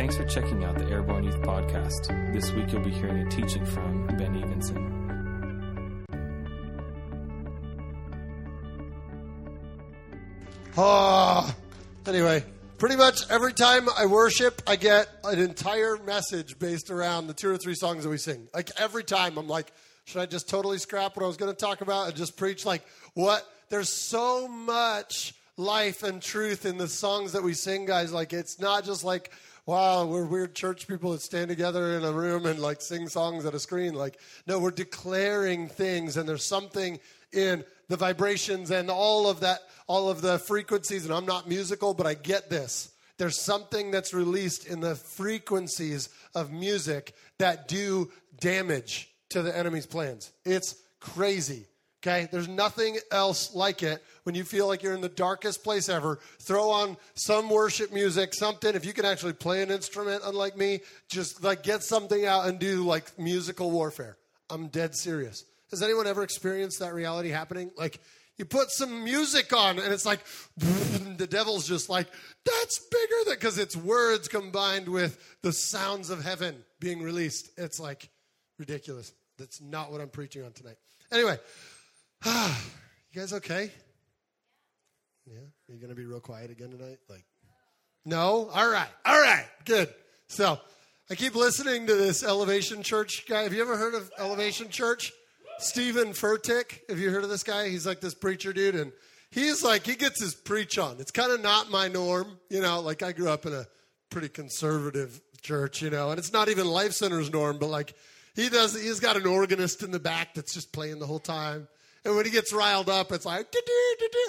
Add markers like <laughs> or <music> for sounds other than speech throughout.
Thanks for checking out the Airborne Youth Podcast. This week you'll be hearing a teaching from Ben Evenson. Ah, anyway, pretty much every time I worship, I get an entire message based around the two or three songs that we sing. Like every time, I'm like, should I just totally scrap what I was going to talk about and just preach like what? There's so much life and truth in the songs that we sing, guys. Like it's not just like, wow, we're weird church people that stand together in a room and like sing songs at a screen. Like, no, we're declaring things, and there's something in the vibrations and all of that, all of the frequencies. And I'm not musical, but I get this. There's something that's released in the frequencies of music that do damage to the enemy's plans. It's crazy. Okay? There's nothing else like it when you feel like you're in the darkest place ever. Throw on some worship music, something. If you can actually play an instrument, unlike me, just like get something out and do like musical warfare. I'm dead serious. Has anyone ever experienced that reality happening? Like, you put some music on and it's like <laughs> the devil's just like that's bigger than because it's words combined with the sounds of heaven being released it's like ridiculous that's not what i'm preaching on tonight anyway <sighs> you guys okay yeah are you gonna be real quiet again tonight like no all right all right good so i keep listening to this elevation church guy have you ever heard of elevation church Steven Furtick. Have you heard of this guy? He's like this preacher dude, and he's like he gets his preach on. It's kind of not my norm, you know. Like I grew up in a pretty conservative church, you know, and it's not even Life Center's norm, but like he does. He's got an organist in the back that's just playing the whole time. And when he gets riled up, it's like,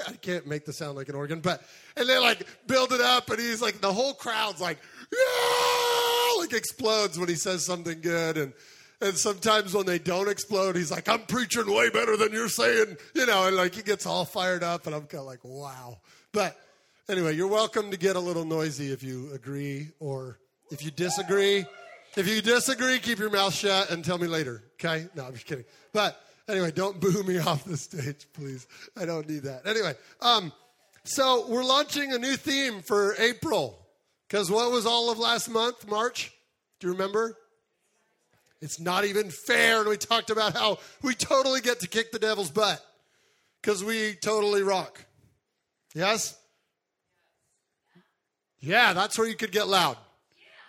I can't make the sound like an organ, but, and they like build it up, and he's like, the whole crowd's like, yeah, like explodes when he says something good. And and sometimes when they don't explode, he's like, I'm preaching way better than you're saying, you know, and like he gets all fired up, and I'm kind of like, wow. But anyway, you're welcome to get a little noisy if you agree or if you disagree. If you disagree, keep your mouth shut and tell me later, okay? No, I'm just kidding. But anyway, don't boo me <laughs> off the stage, please. I don't need that. Anyway, um, so we're launching a new theme for April. Because what was all of last month, March? Do you remember? It's not even fair. And we talked about how we totally get to kick the devil's butt because we totally rock. Yes? Yeah, that's where you could get loud.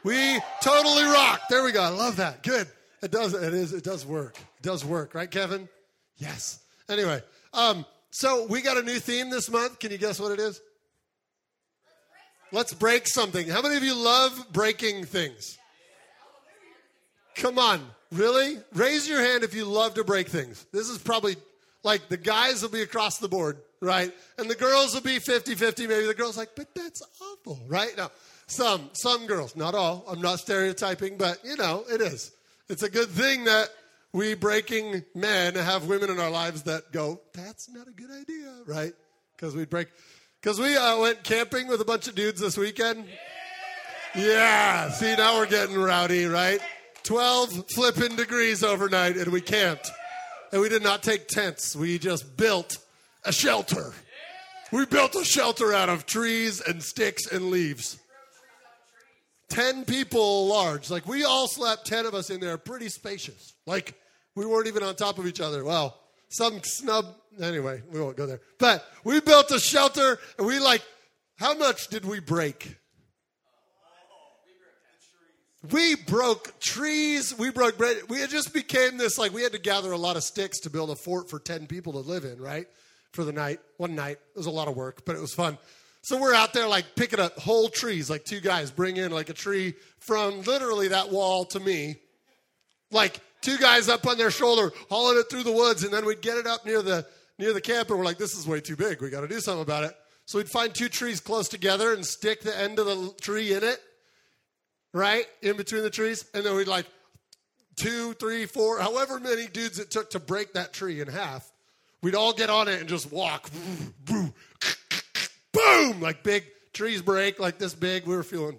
We totally rock. There we go. I love that. Good. It does. It is. It does work. Does work, right, Kevin? Yes. Anyway, um, so we got a new theme this month. Can you guess what it is? Let's break something. How many of you love breaking things? Come on, really? Raise your hand if you love to break things. This is probably like the guys will be across the board, right? And the girls will be 50 50. Maybe the girls like, but that's awful, right? Now, some, some girls, not all. I'm not stereotyping, but you know, it is. It's a good thing that we breaking men have women in our lives that go, that's not a good idea, right? Because we break, because we uh, went camping with a bunch of dudes this weekend. Yeah, see, now we're getting rowdy, right? 12 flipping degrees overnight, and we camped. And we did not take tents, we just built a shelter. We built a shelter out of trees and sticks and leaves. 10 people large. Like we all slept, 10 of us in there, pretty spacious. Like we weren't even on top of each other. Well, some snub. Anyway, we won't go there. But we built a shelter and we like, how much did we break? We broke trees. We broke bread. We it just became this like we had to gather a lot of sticks to build a fort for 10 people to live in, right? For the night. One night. It was a lot of work, but it was fun. So we're out there like picking up whole trees, like two guys bring in like a tree from literally that wall to me. Like two guys up on their shoulder, hauling it through the woods, and then we'd get it up near the near the camp, and we're like, this is way too big. We got to do something about it. So we'd find two trees close together and stick the end of the tree in it right? In between the trees. And then we'd like two, three, four, however many dudes it took to break that tree in half. We'd all get on it and just walk. <laughs> <laughs> Boom. Like big trees break, like this big. We were feeling.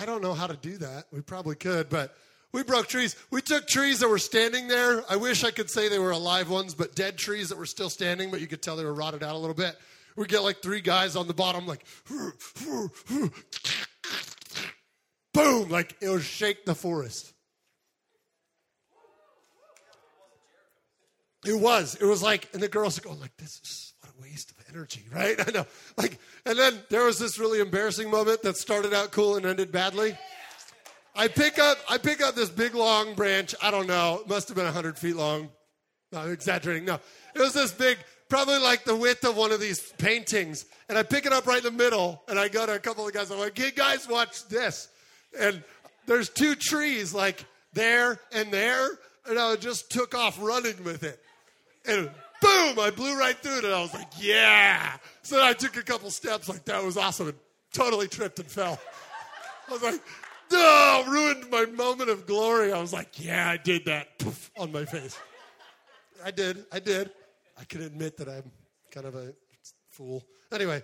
I don't know how to do that. We probably could, but we broke trees. We took trees that were standing there. I wish I could say they were alive ones, but dead trees that were still standing, but you could tell they were rotted out a little bit we get like three guys on the bottom, like, boom, like it would shake the forest. It was. It was like, and the girls are going like, this is waste of energy, <laughs> right? I know. Like, and then there was this really embarrassing moment that started out cool and ended badly. I pick up, I pick up this big long branch. I don't know. It must have been hundred feet long. I'm exaggerating. No, it was this big, probably like the width of one of these paintings. And I pick it up right in the middle, and I go to a couple of guys. I'm like, "Hey guys, watch this!" And there's two trees like there and there, and I just took off running with it. And boom, I blew right through it, and I was like, "Yeah!" So I took a couple steps, like that was awesome, and totally tripped and fell. I was like, "No!" Ruined my moment of glory. I was like, "Yeah, I did that." Poof, on my face. I did. I did. I can admit that I'm kind of a fool. Anyway,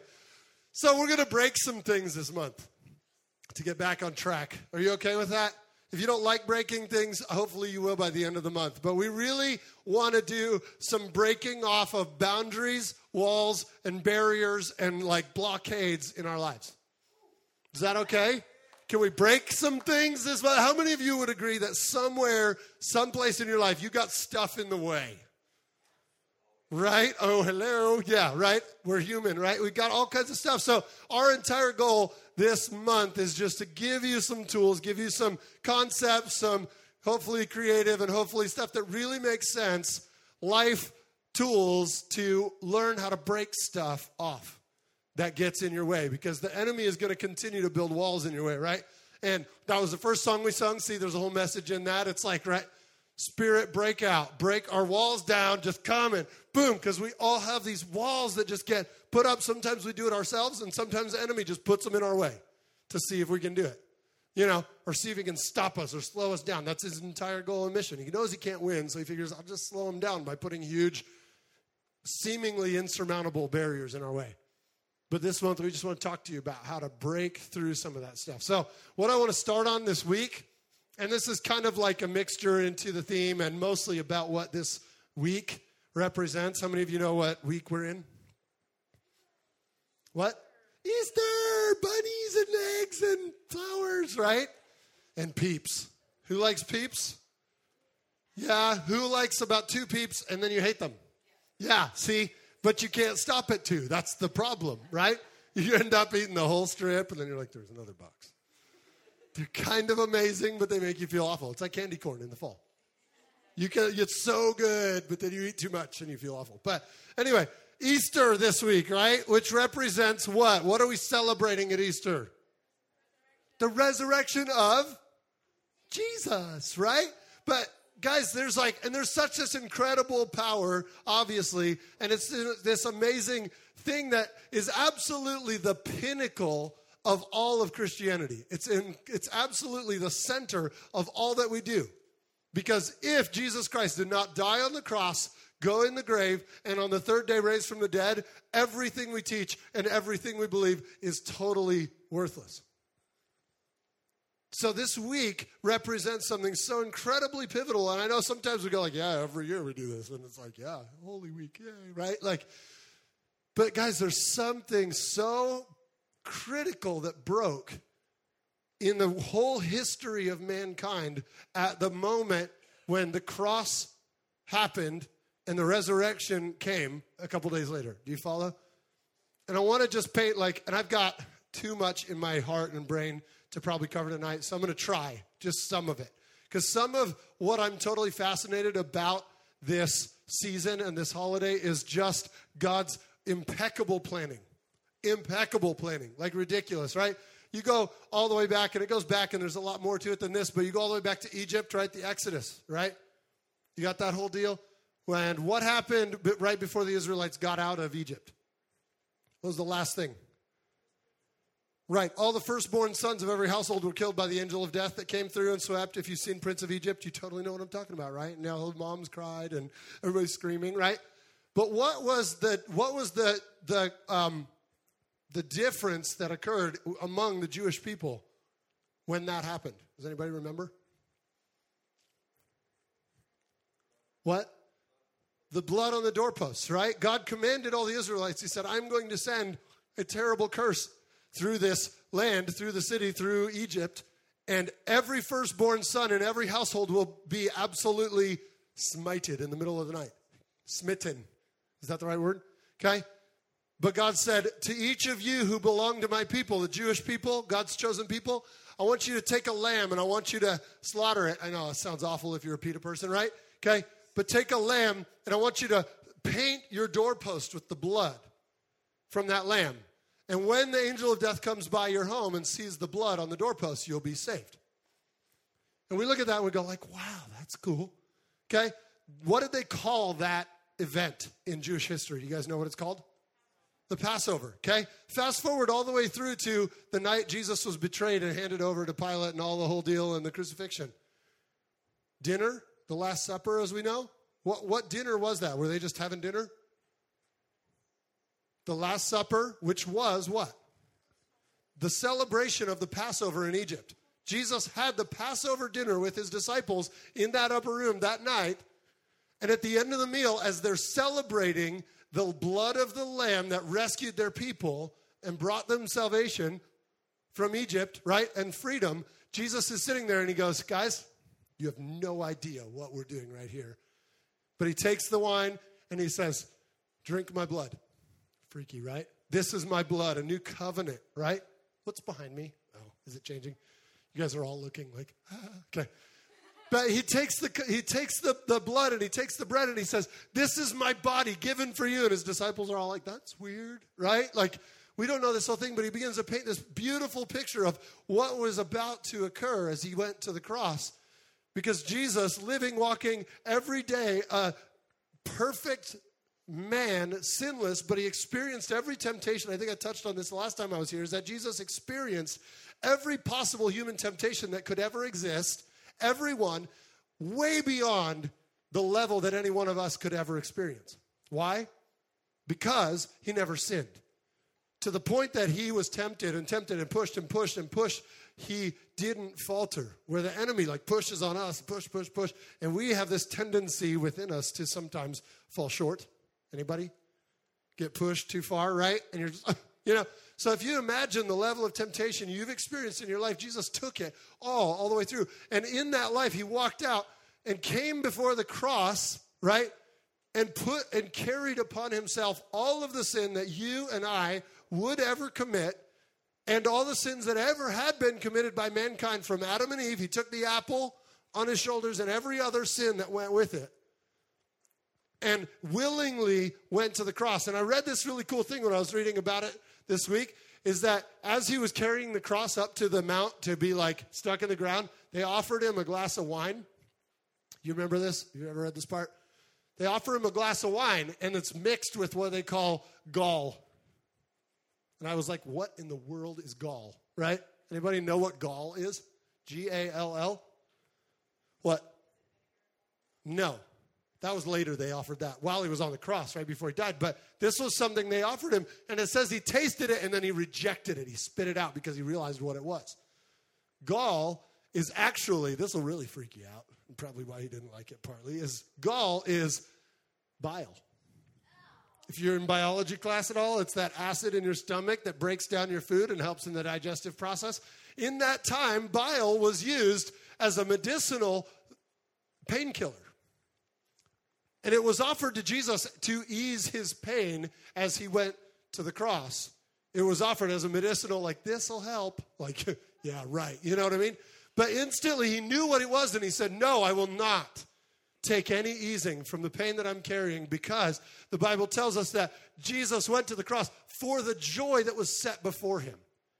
so we're going to break some things this month to get back on track. Are you okay with that? If you don't like breaking things, hopefully you will by the end of the month. But we really want to do some breaking off of boundaries, walls, and barriers and like blockades in our lives. Is that okay? Can we break some things this month? How many of you would agree that somewhere, someplace in your life, you got stuff in the way? Right? Oh, hello. Yeah, right? We're human, right? We got all kinds of stuff. So, our entire goal this month is just to give you some tools, give you some concepts, some hopefully creative and hopefully stuff that really makes sense, life tools to learn how to break stuff off that gets in your way because the enemy is going to continue to build walls in your way, right? And that was the first song we sung. See, there's a whole message in that. It's like, right? Spirit break out, break our walls down, just come and boom, because we all have these walls that just get put up. Sometimes we do it ourselves, and sometimes the enemy just puts them in our way to see if we can do it, you know, or see if he can stop us or slow us down. That's his entire goal and mission. He knows he can't win, so he figures, I'll just slow him down by putting huge, seemingly insurmountable barriers in our way. But this month, we just want to talk to you about how to break through some of that stuff. So, what I want to start on this week and this is kind of like a mixture into the theme and mostly about what this week represents. How many of you know what week we're in? What? Easter, bunnies and eggs and flowers, right? And peeps. Who likes peeps? Yeah, who likes about two peeps and then you hate them? Yeah, see? But you can't stop at two. That's the problem, right? You end up eating the whole strip and then you're like, there's another box. They're kind of amazing, but they make you feel awful. It's like candy corn in the fall. You can, it's so good, but then you eat too much and you feel awful. But anyway, Easter this week, right? Which represents what? What are we celebrating at Easter? The resurrection of Jesus, right? But guys, there's like, and there's such this incredible power, obviously, and it's this amazing thing that is absolutely the pinnacle of all of Christianity. It's, in, it's absolutely the center of all that we do. Because if Jesus Christ did not die on the cross, go in the grave, and on the third day raise from the dead, everything we teach and everything we believe is totally worthless. So this week represents something so incredibly pivotal. And I know sometimes we go like, yeah, every year we do this. And it's like, yeah, Holy Week, yay, right? Like, but guys, there's something so critical that broke in the whole history of mankind at the moment when the cross happened and the resurrection came a couple days later. Do you follow? And I want to just paint like, and I've got too much in my heart and brain to probably cover tonight, so I'm going to try just some of it. Because some of what I'm totally fascinated about this season and this holiday is just God's impeccable planning impeccable planning, like ridiculous, right? You go all the way back, and it goes back, and there's a lot more to it than this, but you go all the way back to Egypt, right? The Exodus, right? You got that whole deal? And what happened right before the Israelites got out of Egypt? What was the last thing? Right. All the firstborn sons of every household were killed by the angel of death that came through and swept. If you've seen Prince of Egypt, you totally know what I'm talking about, right? Now old moms cried and everybody's screaming, right? But what was the what was the the um, the difference that occurred among the Jewish people when that happened. Does anybody remember? What? the blood on the doorposts, right? God commanded all the Israelites, He said, I'm going to send a terrible curse through this land, through the city, through Egypt, and every firstborn son in every household will be absolutely smited in the middle of the night. Smitten. Is that the right word? Okay? But God said, To each of you who belong to my people, the Jewish people, God's chosen people, I want you to take a lamb and I want you to slaughter it. I know it sounds awful if you're a PETA person, right? Okay? But take a lamb and I want you to paint your doorpost with the blood from that lamb. And when the angel of death comes by your home and sees the blood on the doorpost, you'll be saved. And we look at that and we go like, wow, that's cool. Okay? What did they call that event in Jewish history? Do you guys know what it's called? The Passover, okay? Fast forward all the way through to the night Jesus was betrayed and handed over to Pilate and all the whole deal and the crucifixion. Dinner, the Last Supper, as we know. What, what dinner was that? Were they just having dinner? The Last Supper, which was what? The celebration of the Passover in Egypt. Jesus had the Passover dinner with his disciples in that upper room that night. And at the end of the meal, as they're celebrating the blood of the Lamb that rescued their people and brought them salvation from Egypt, right? And freedom, Jesus is sitting there and he goes, Guys, you have no idea what we're doing right here. But he takes the wine and he says, Drink my blood. Freaky, right? This is my blood, a new covenant, right? What's behind me? Oh, is it changing? You guys are all looking like, ah, okay. But he takes the he takes the, the blood and he takes the bread and he says, This is my body given for you. And his disciples are all like, That's weird, right? Like, we don't know this whole thing, but he begins to paint this beautiful picture of what was about to occur as he went to the cross. Because Jesus, living, walking every day, a perfect man, sinless, but he experienced every temptation. I think I touched on this last time I was here, is that Jesus experienced every possible human temptation that could ever exist, everyone way beyond the level that any one of us could ever experience. Why? Because he never sinned. To the point that he was tempted and tempted and pushed and pushed and pushed, he didn't falter. Where the enemy like pushes on us, push, push, push, and we have this tendency within us to sometimes fall short. Anybody? Get pushed too far, right? And you're just, <laughs> you know, so if you imagine the level of temptation you've experienced in your life, Jesus took it all, all the way through. And in that life, he walked out and came before the cross, right? And put and carried upon himself all of the sin that you and I would ever commit and all the sins that ever had been committed by mankind from Adam and Eve. He took the apple on his shoulders and every other sin that went with it and willingly went to the cross. And I read this really cool thing when I was reading about it this week is that as he was carrying the cross up to the mount to be like stuck in the ground, they offered him a glass of wine. You remember this? You ever read this part? They offer him a glass of wine and it's mixed with what they call gall. And I was like, what in the world is gall? Right? Anybody know what gall is? G A L L? What? No. That was later they offered that while he was on the cross, right before he died. But this was something they offered him, and it says he tasted it and then he rejected it. He spit it out because he realized what it was. Gall is actually, this will really freak you out, probably why he didn't like it partly, is gall is bile. If you're in biology class at all, it's that acid in your stomach that breaks down your food and helps in the digestive process. In that time, bile was used as a medicinal painkiller. And it was offered to Jesus to ease his pain as he went to the cross. It was offered as a medicinal, like, this will help. Like, <laughs> yeah, right. You know what I mean? But instantly he knew what it was and he said, No, I will not take any easing from the pain that I'm carrying because the Bible tells us that Jesus went to the cross for the joy that was set before him.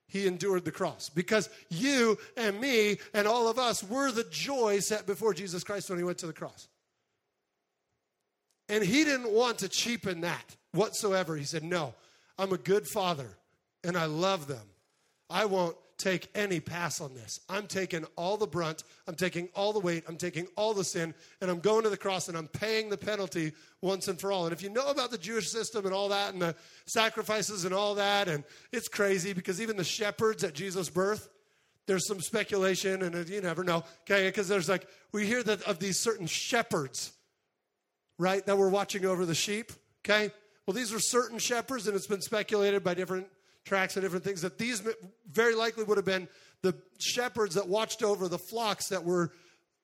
He endured the cross because you and me and all of us were the joy set before Jesus Christ when he went to the cross. And he didn't want to cheapen that whatsoever. He said, No, I'm a good father and I love them. I won't take any pass on this. I'm taking all the brunt, I'm taking all the weight, I'm taking all the sin, and I'm going to the cross and I'm paying the penalty once and for all. And if you know about the Jewish system and all that, and the sacrifices and all that, and it's crazy because even the shepherds at Jesus' birth, there's some speculation, and you never know, okay? Because there's like, we hear that of these certain shepherds right, that were watching over the sheep. Okay? Well, these were certain shepherds, and it's been speculated by different tracks and different things that these very likely would have been the shepherds that watched over the flocks that were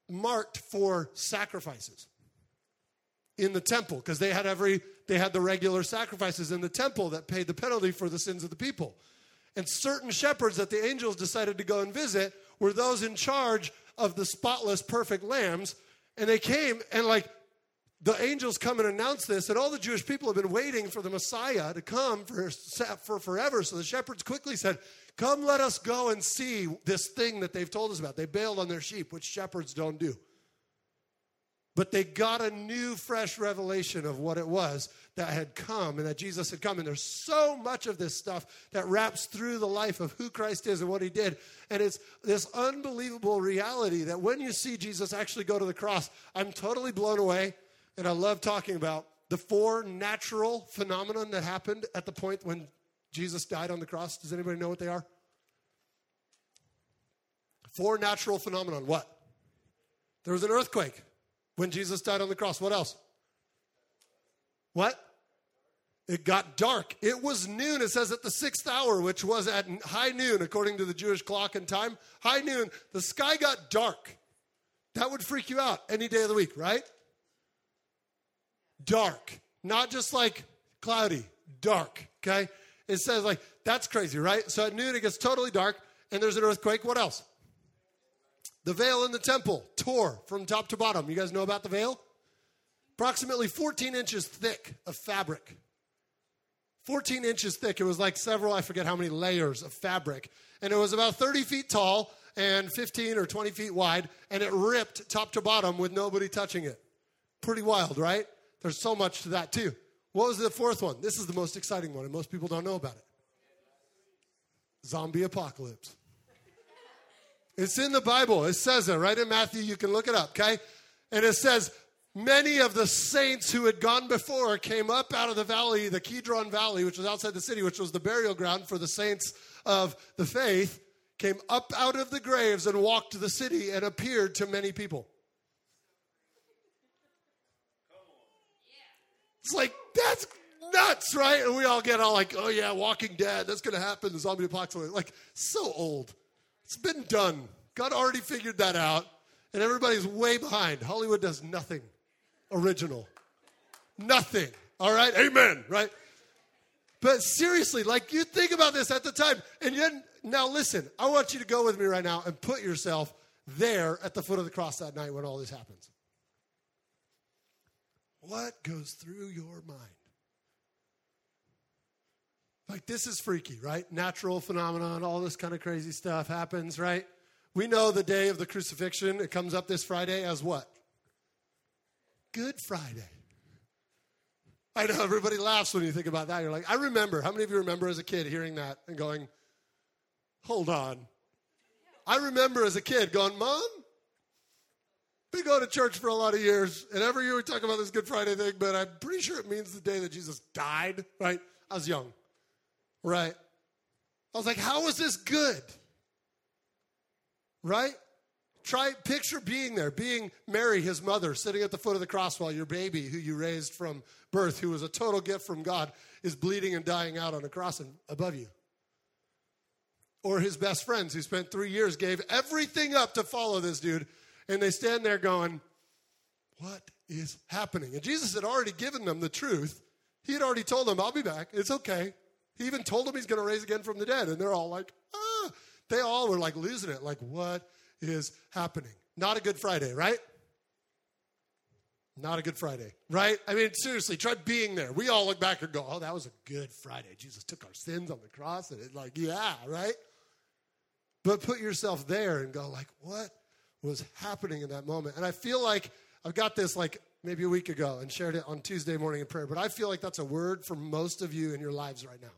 marked for sacrifices in the temple because they had every they had the regular sacrifices in the temple that paid the penalty for the sins of the people and certain shepherds that the angels decided to go and visit were those in charge of the spotless perfect lambs and they came and like the angels come and announce this, and all the Jewish people have been waiting for the Messiah to come for, for forever. So the shepherds quickly said, Come, let us go and see this thing that they've told us about. They bailed on their sheep, which shepherds don't do. But they got a new, fresh revelation of what it was that had come and that Jesus had come. And there's so much of this stuff that wraps through the life of who Christ is and what he did. And it's this unbelievable reality that when you see Jesus actually go to the cross, I'm totally blown away and I love talking about the four natural phenomenon that happened at the point when Jesus died on the cross. Does anybody know what they are? Four natural phenomenon. What? There was an earthquake when Jesus died on the cross. What else? What? It got dark. It was noon. It says at the sixth hour, which was at high noon, according to the Jewish clock and time. High noon, the sky got dark. That would freak you out any day of the week, right? Dark, not just like cloudy, dark, okay? It says like, that's crazy, right? So at noon it gets totally dark and there's an earthquake. What else? The veil in the temple tore from top to bottom. You guys know about the veil? Approximately 14 inches thick of fabric. 14 inches thick. It was like several, I forget how many layers of fabric. And it was about 30 feet tall and 15 or 20 feet wide. And it ripped top to bottom with nobody touching it. Pretty wild, right? There's so much to that too. What was the fourth one? This is the most exciting one, and most people don't know about it. Zombie apocalypse. It's in the Bible. It says it right in Matthew. You can look it up, okay? And it says, Many of the saints who had gone before came up out of the valley, the Kidron Valley, which was outside the city, which was the burial ground for the saints of the faith, came up out of the graves and walked to the city and appeared to many people. It's like, that's nuts, right? And we all get all like, oh yeah, Walking Dead, that's going to happen, the zombie apocalypse. Like, so old. It's been done. God already figured that out, and everybody's way behind. Hollywood does nothing original. Nothing. All right? Amen, right? But seriously, like you think about this at the time, and then now listen, I want you to go with me right now and put yourself there at the foot of the cross that night when all this happens. What goes through your mind? Like, this is freaky, right? Natural phenomenon, all this kind of crazy stuff happens, right? We know the day of the crucifixion, it comes up this Friday as what? Good Friday. I know everybody laughs when you think about that. You're like, I remember. How many of you remember as a kid hearing that and going, hold on? I remember as a kid going, Mom, been going to church for a lot of years, and every year we talk about this Good Friday thing, but I'm pretty sure it means the day that Jesus died, right? I was young, right? I was like, how is this good? Right? Try picture being there, being Mary, his mother, sitting at the foot of the cross while your baby, who you raised from birth, who was a total gift from God, is bleeding and dying out on a cross above you. Or his best friends, who spent three years, gave everything up to follow this dude, and they stand there going, What is happening? And Jesus had already given them the truth. He had already told them, I'll be back. It's okay. He even told them he's going to raise again from the dead. And they're all like, ah. They all were like losing it. Like, what is happening? Not a good Friday, right? Not a good Friday, right? I mean, seriously, try being there. We all look back and go, oh, that was a good Friday. Jesus took our sins on the cross. And it's like, yeah, right? But put yourself there and go, like, what was happening in that moment. And I feel like I've got this like maybe a week ago and shared it on Tuesday morning in prayer, but I feel like that's a word for most of you in your lives right now.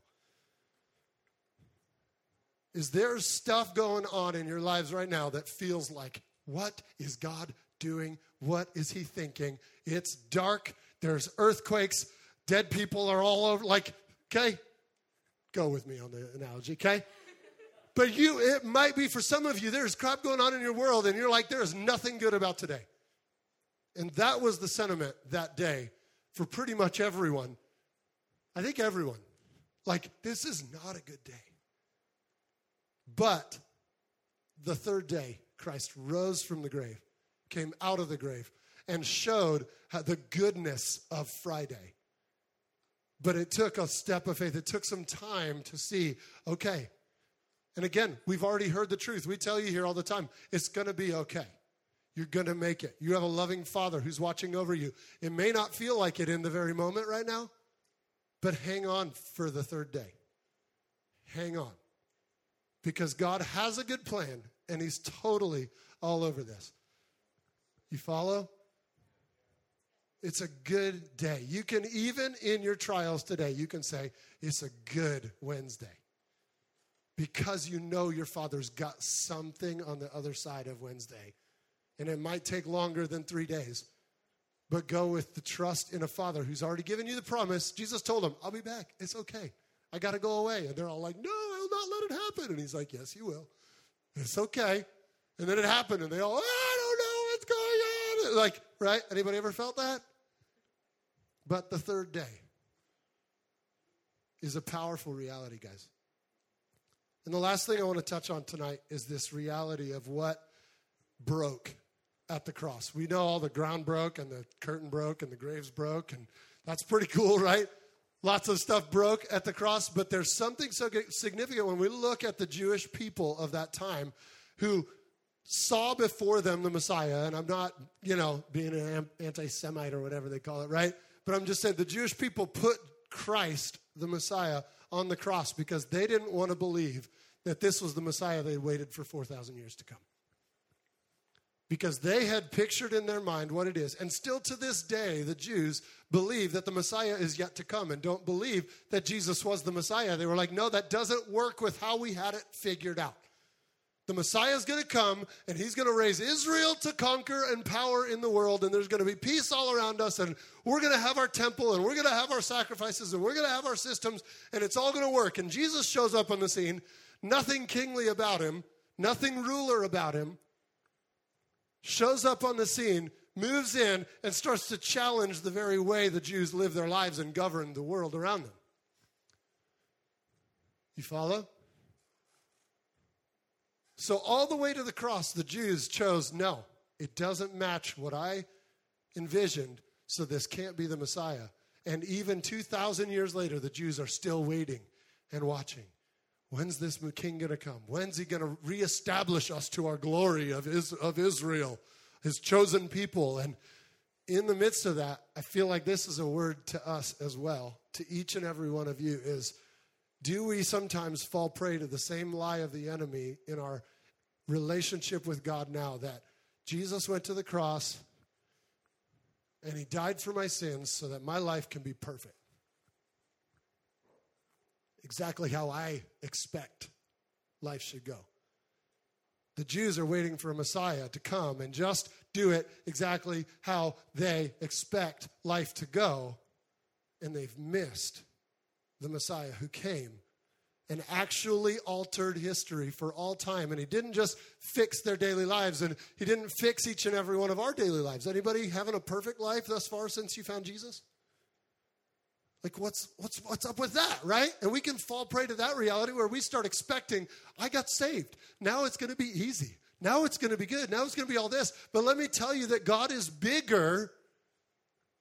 Is there stuff going on in your lives right now that feels like, what is God doing? What is He thinking? It's dark, there's earthquakes, dead people are all over. Like, okay, go with me on the analogy, okay? But you, it might be for some of you, there's crap going on in your world, and you're like, there is nothing good about today. And that was the sentiment that day for pretty much everyone. I think everyone. Like, this is not a good day. But the third day, Christ rose from the grave, came out of the grave, and showed the goodness of Friday. But it took a step of faith. It took some time to see, okay. And again, we've already heard the truth. We tell you here all the time it's going to be okay. You're going to make it. You have a loving father who's watching over you. It may not feel like it in the very moment right now, but hang on for the third day. Hang on. Because God has a good plan and He's totally all over this. You follow? It's a good day. You can, even in your trials today, you can say, it's a good Wednesday. Because you know your Father's got something on the other side of Wednesday. And it might take longer than three days. But go with the trust in a Father who's already given you the promise. Jesus told them, I'll be back. It's okay. I got to go away. And they're all like, No, I'll not let it happen. And he's like, Yes, you will. It's okay. And then it happened, and they all, I don't know what's going on. Like, right? Anybody ever felt that? But the third day is a powerful reality, guys. And the last thing I want to touch on tonight is this reality of what broke at the cross. We know all the ground broke and the curtain broke and the graves broke, and that's pretty cool, right? Lots of stuff broke at the cross, but there's something so significant when we look at the Jewish people of that time who saw before them the Messiah. And I'm not, you know, being an anti Semite or whatever they call it, right? But I'm just saying the Jewish people put Christ, the Messiah, on the cross because they didn't want to believe that this was the Messiah they waited for 4,000 years to come. Because they had pictured in their mind what it is. And still to this day, the Jews believe that the Messiah is yet to come and don't believe that Jesus was the Messiah. They were like, no, that doesn't work with how we had it figured out. The Messiah is going to come and he's going to raise Israel to conquer and power in the world, and there's going to be peace all around us, and we're going to have our temple, and we're going to have our sacrifices, and we're going to have our systems, and it's all going to work. And Jesus shows up on the scene, nothing kingly about him, nothing ruler about him, shows up on the scene, moves in, and starts to challenge the very way the Jews live their lives and govern the world around them. You follow? So, all the way to the cross, the Jews chose no, it doesn't match what I envisioned, so this can't be the Messiah. And even 2,000 years later, the Jews are still waiting and watching. When's this king going to come? When's he going to reestablish us to our glory of, is, of Israel, his chosen people? And in the midst of that, I feel like this is a word to us as well, to each and every one of you is do we sometimes fall prey to the same lie of the enemy in our relationship with God now that Jesus went to the cross and he died for my sins so that my life can be perfect? Exactly how I expect life should go. The Jews are waiting for a Messiah to come and just do it exactly how they expect life to go, and they've missed the Messiah who came and actually altered history for all time. And he didn't just fix their daily lives and he didn't fix each and every one of our daily lives. Anybody having a perfect life thus far since you found jesus? Like what's what's what's up with that right? And we can fall prey to that reality where we start expecting i got saved. Now it's going to be easy. Now it's going to be good. Now it's going to be all this. But let me tell you that god is bigger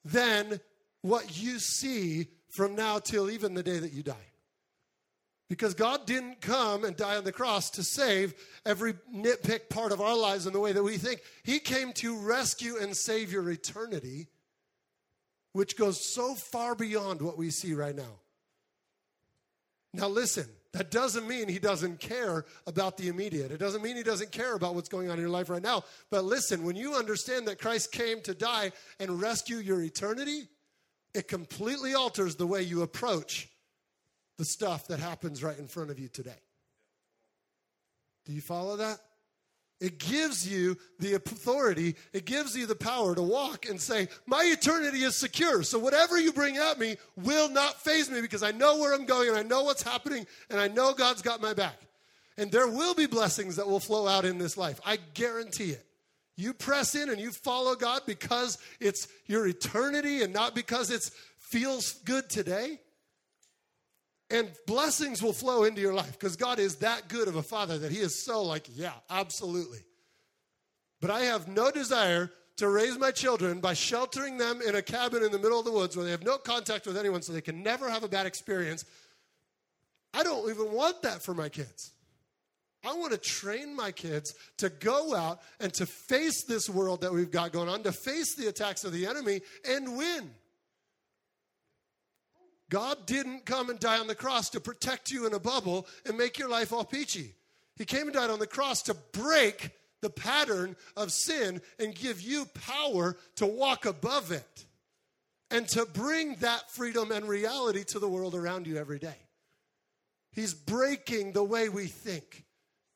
than what you see from now till even the day that you die. Because God didn't come and die on the cross to save every nitpick part of our lives in the way that we think. He came to rescue and save your eternity, which goes so far beyond what we see right now. Now, listen, that doesn't mean he doesn't care about the immediate. It doesn't mean he doesn't care about what's going on in your life right now. But listen, when you understand that Christ came to die and rescue your eternity, it completely alters the way you approach the stuff that happens right in front of you today. Do you follow that? It gives you the authority, it gives you the power to walk and say, My eternity is secure. So whatever you bring at me will not phase me because I know where I'm going and I know what's happening and I know God's got my back. And there will be blessings that will flow out in this life. I guarantee it. You press in and you follow God because it's your eternity and not because it feels good today. And blessings will flow into your life because God is that good of a father that He is so like, yeah, absolutely. But I have no desire to raise my children by sheltering them in a cabin in the middle of the woods where they have no contact with anyone so they can never have a bad experience. I don't even want that for my kids. I want to train my kids to go out and to face this world that we've got going on, to face the attacks of the enemy and win. God didn't come and die on the cross to protect you in a bubble and make your life all peachy. He came and died on the cross to break the pattern of sin and give you power to walk above it and to bring that freedom and reality to the world around you every day. He's breaking the way we think.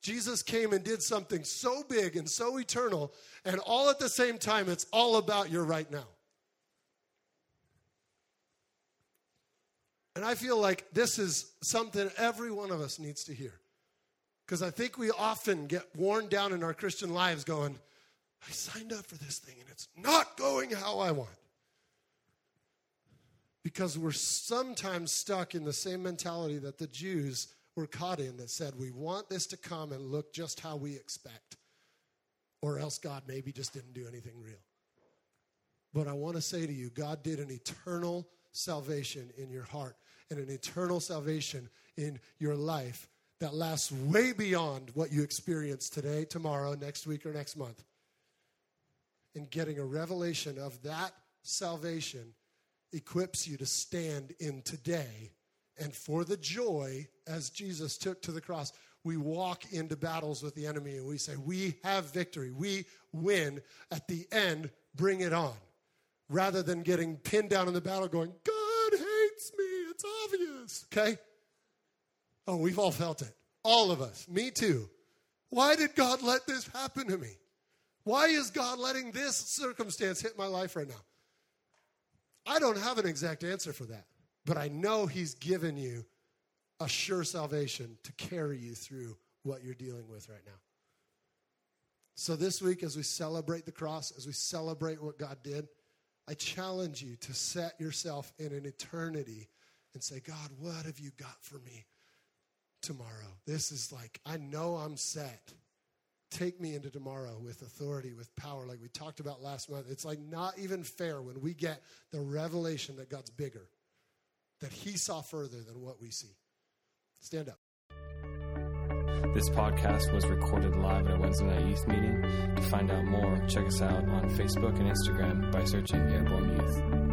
Jesus came and did something so big and so eternal, and all at the same time, it's all about your right now. And I feel like this is something every one of us needs to hear. Because I think we often get worn down in our Christian lives going, I signed up for this thing and it's not going how I want. Because we're sometimes stuck in the same mentality that the Jews were caught in that said, we want this to come and look just how we expect, or else God maybe just didn't do anything real. But I want to say to you, God did an eternal salvation in your heart and an eternal salvation in your life that lasts way beyond what you experience today, tomorrow, next week, or next month. And getting a revelation of that salvation equips you to stand in today. And for the joy, as Jesus took to the cross, we walk into battles with the enemy and we say, We have victory. We win. At the end, bring it on. Rather than getting pinned down in the battle going, God hates me. It's obvious. Okay? Oh, we've all felt it. All of us. Me too. Why did God let this happen to me? Why is God letting this circumstance hit my life right now? I don't have an exact answer for that, but I know He's given you a sure salvation to carry you through what you're dealing with right now. So, this week, as we celebrate the cross, as we celebrate what God did, I challenge you to set yourself in an eternity and say, God, what have you got for me tomorrow. This is like, I know I'm set. Take me into tomorrow with authority, with power, like we talked about last month. It's like not even fair when we get the revelation that God's bigger, that He saw further than what we see. Stand up. This podcast was recorded live at a Wednesday night youth meeting. To find out more, check us out on Facebook and Instagram by searching Airborne Youth.